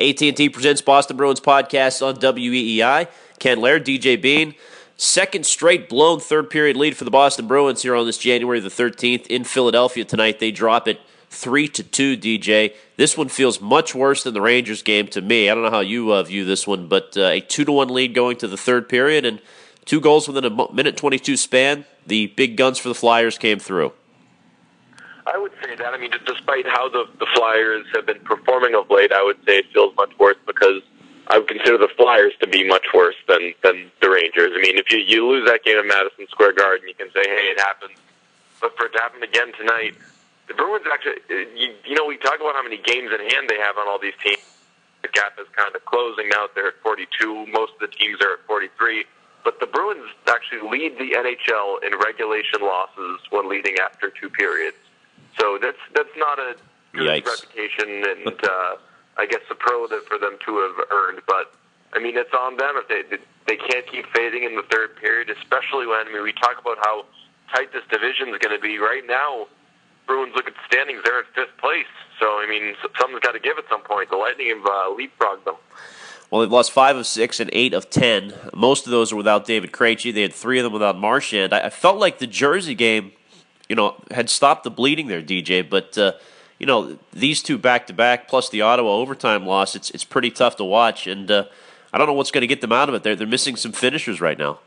AT&T presents Boston Bruins podcast on WEEI. Ken Laird, DJ Bean. Second straight blown third period lead for the Boston Bruins here on this January the 13th in Philadelphia tonight. They drop it 3 to 2, DJ. This one feels much worse than the Rangers game to me. I don't know how you uh, view this one, but uh, a 2 to 1 lead going to the third period and two goals within a minute 22 span. The big guns for the Flyers came through. I would say that. I mean, despite how the, the Flyers have been performing of late, I would say it feels much worse because I would consider the Flyers to be much worse than than the Rangers. I mean, if you you lose that game at Madison Square Garden, you can say, hey, it happened. But for it to happen again tonight, the Bruins actually, uh, you, you know, we talk about how many games in hand they have on all these teams. The gap is kind of closing now. They're at 42. Most of the teams are at 43. But the Bruins actually lead the NHL in regulation losses when leading after two periods. So that's that's not a good Yikes. reputation, and uh, I guess superlative for them to have earned. But I mean, it's on them if they they can't keep fading in the third period, especially when I mean we talk about how tight this division is going to be. Right now, Bruins look at the standings; they're in fifth place. So I mean, something's got to give at some point. The Lightning have uh, leapfrogged them. Well, they've lost five of six and eight of ten. Most of those are without David Krejci. They had three of them without Marchand. I, I felt like the Jersey game, you know, had stopped the bleeding there, DJ. But uh, you know, these two back to back plus the Ottawa overtime loss, it's it's pretty tough to watch. And uh, I don't know what's going to get them out of it. They're they're missing some finishers right now.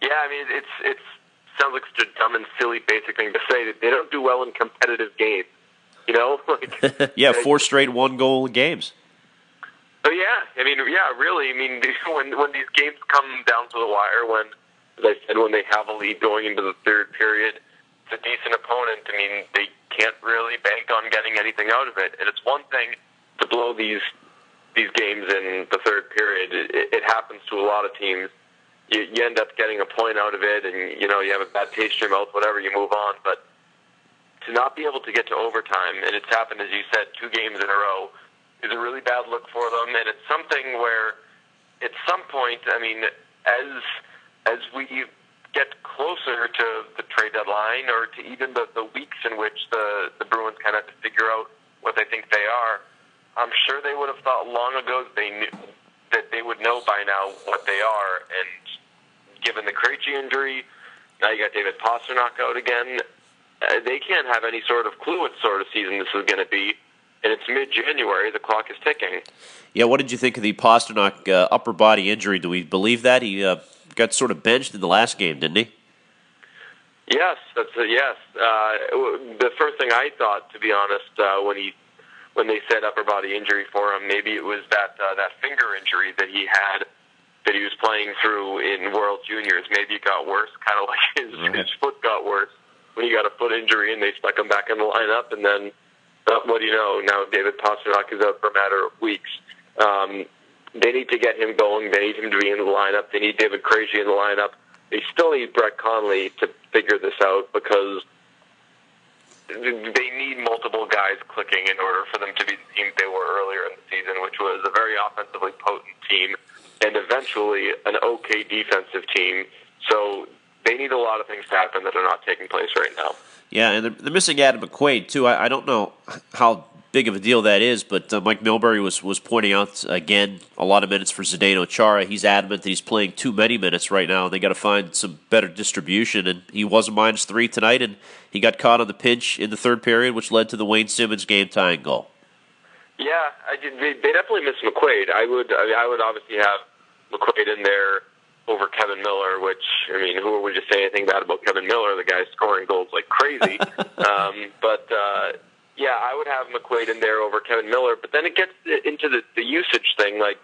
Yeah, I mean, it's it's sounds like such a dumb and silly basic thing to say that they don't do well in competitive games. You know, like yeah, four straight one goal games. Oh yeah, I mean, yeah, really. I mean, when when these games come down to the wire, when as I said, when they have a lead going into the third period, a decent opponent. I mean, they can't really bank on getting anything out of it, and it's one thing to blow these these games in the third period. It, it happens to a lot of teams. You, you end up getting a point out of it, and you know you have a bad taste in your mouth. Whatever, you move on. But to not be able to get to overtime, and it's happened as you said, two games in a row is a really bad look for them, and it's something where, at some point, I mean, as as we get closer to the trade deadline, or to even the, the weeks in which the the Bruins kind of figure out what they think they are, I'm sure they would have thought long ago that they knew that they would know by now what they are, and given the Krejci injury, now you got David Pastrnak out again. Uh, they can't have any sort of clue what sort of season this is going to be and it's mid-January. The clock is ticking. Yeah, what did you think of the Pastrnak uh, upper body injury? Do we believe that he uh, got sort of benched in the last game, didn't he? Yes, that's a yes. Uh, the first thing I thought, to be honest, uh, when he when they said upper body injury for him, maybe it was that uh, that finger injury that he had that he was playing through in World Juniors. Maybe it got worse, kind of like his, mm-hmm. his foot got worse when he got a foot injury, and they stuck him back in the lineup, and then uh, what do you know? Now David Pastrnak is out for a matter of weeks. Um, they need to get him going. They need him to be in the lineup. They need David Krejci in the lineup. They still need Brett Connolly to figure this out because they need multiple guys clicking in order for them to be the team they were earlier in the season, which was a very offensively potent team and eventually an okay defensive team. So they need a lot of things to happen that are not taking place right now. Yeah, and they're, missing Adam McQuaid too. I, don't know how big of a deal that is, but uh, Mike Milbury was was pointing out again a lot of minutes for Zdeno Chara. He's adamant that he's playing too many minutes right now. They got to find some better distribution, and he was a minus three tonight, and he got caught on the pinch in the third period, which led to the Wayne Simmonds game tying goal. Yeah, I did, they, they definitely miss McQuaid. I would I, mean, I would obviously have McQuaid in there over Kevan Miller, which I mean, who would you say anything bad about Kevan Miller? The guy's scoring goals like crazy. um, but uh, yeah, I would have McQuaid in there over Kevan Miller. But then it gets into the, the usage thing. Like,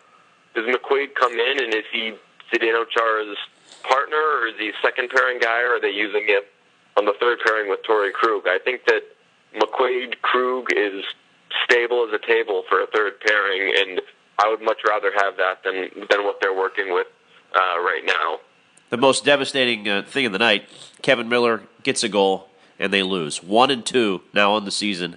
does McQuaid come in and is he Zdeno Chara's partner, or is he second pairing guy, or are they using him on the third pairing with Torey Krug? I think that McQuaid Krug is stable as a table for a third pairing, and I would much rather have that than than what they're working with uh, right now. The most devastating uh, thing of the night: Kevan Miller gets a goal and they lose one and two now on the season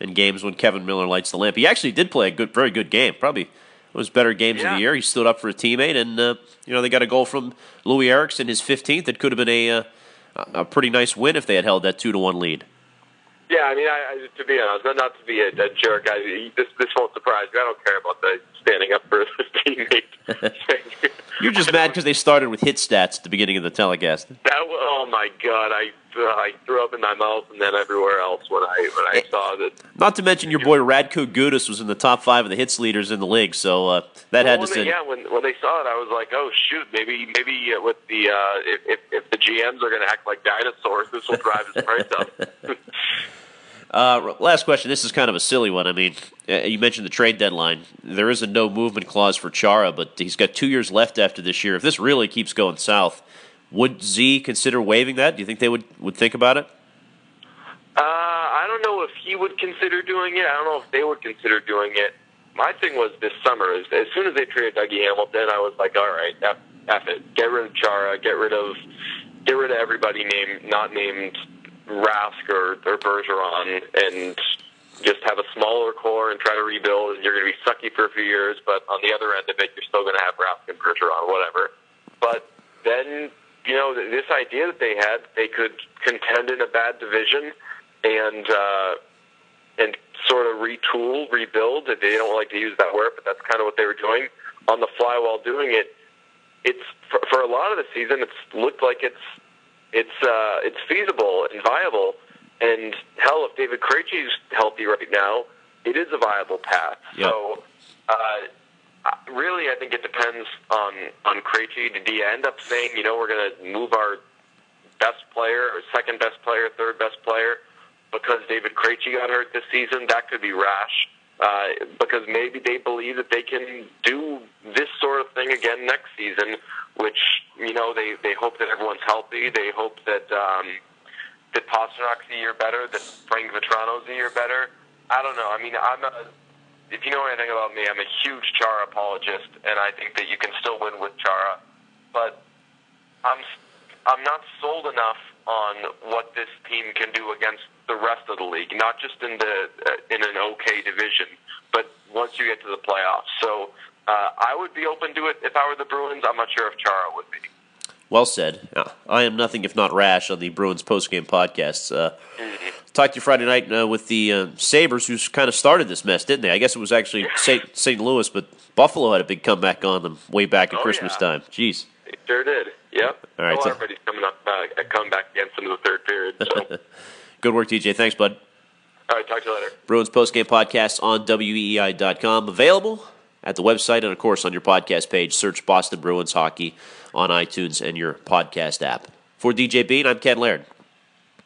in games when Kevan Miller lights the lamp. He actually did play a good, very good game. Probably was better games yeah. of the year. He stood up for a teammate, and uh, you know they got a goal from Loui Eriksson, his 15th. It could have been a uh, a pretty nice win if they had held that two to one lead. Yeah, I mean, I, I, to be honest, not to be a, a jerk, I, this this won't surprise you. I don't care about the standing up for a teammate. You're just mad because they started with hit stats at the beginning of the telecast. That oh my god, I uh, I threw up in my mouth and then everywhere else when I when I saw that. Not to mention your boy Radko Gudas was in the top five of the hits leaders in the league, so uh, that well, had to. They, send... Yeah, when when they saw it, I was like, oh shoot, maybe maybe uh, with the uh, if if the GMs are going to act like dinosaurs, this will drive his price up. Uh, last question. This is kind of a silly one. I mean, uh, you mentioned the trade deadline. There is a no movement clause for Chara, but he's got two years left after this year. If this really keeps going south, would Z consider waiving that? Do you think they would would think about it? Uh, I don't know if he would consider doing it. I don't know if they would consider doing it. My thing was this summer is as soon as they traded Dougie Hamilton, I was like, all right, F, F it, get rid of Chara, get rid of get rid of everybody named not named Rask or, or Bergeron, and just have a smaller core and try to rebuild. And you're going to be sucky for a few years, but on the other end of it, you're still going to have Rask and Bergeron, whatever. But then you know this idea that they had, they could contend in a bad division and uh, and sort of retool, rebuild. They don't like to use that word, but that's kind of what they were doing on the fly while doing it. It's for, for a lot of the season. It's looked like it's it's uh, it's feasible and viable. And hell, if David Krejci's healthy right now, it is a viable path. Yep. So. Uh, really, I think it depends on on Krejci. Did he end up saying, you know, we're going to move our best player, or second best player, third best player, because David Krejci got hurt this season? That could be rash. Uh, because maybe they believe that they can do this sort of thing again next season, which you know they they hope that everyone's healthy. They hope that um, that Pastrnak's a year better, that Frank Vatrano's a year better. I don't know. I mean, I'm a if you know anything about me, I'm a huge Chara apologist, and I think that you can still win with Chara. But I'm I'm not sold enough on what this team can do against the rest of the league, not just in the uh, in an okay division, but once you get to the playoffs. So uh, I would be open to it if I were the Bruins. I'm not sure if Chara would be. Well said. Uh, I am nothing if not rash on the Bruins postgame podcasts. Uh, Mm-hmm. talked to you Friday night uh, with the uh, Sabres, who's kind of started this mess, didn't they? I guess it was actually St. Louis, but Buffalo had a big comeback on them way back at Oh, Christmas yeah. time. Jeez. They sure did. Yep. All right, Well, so- everybody's coming up, uh, coming back against into the third period. So, Good work, DJ. Thanks, bud. all right, talk to you later. Bruins postgame podcast on WEEI.com. Available at the website and, of course, on your podcast page. Search Boston Bruins Hockey on iTunes and your podcast app. For DJ Bean, I'm Ken Laird.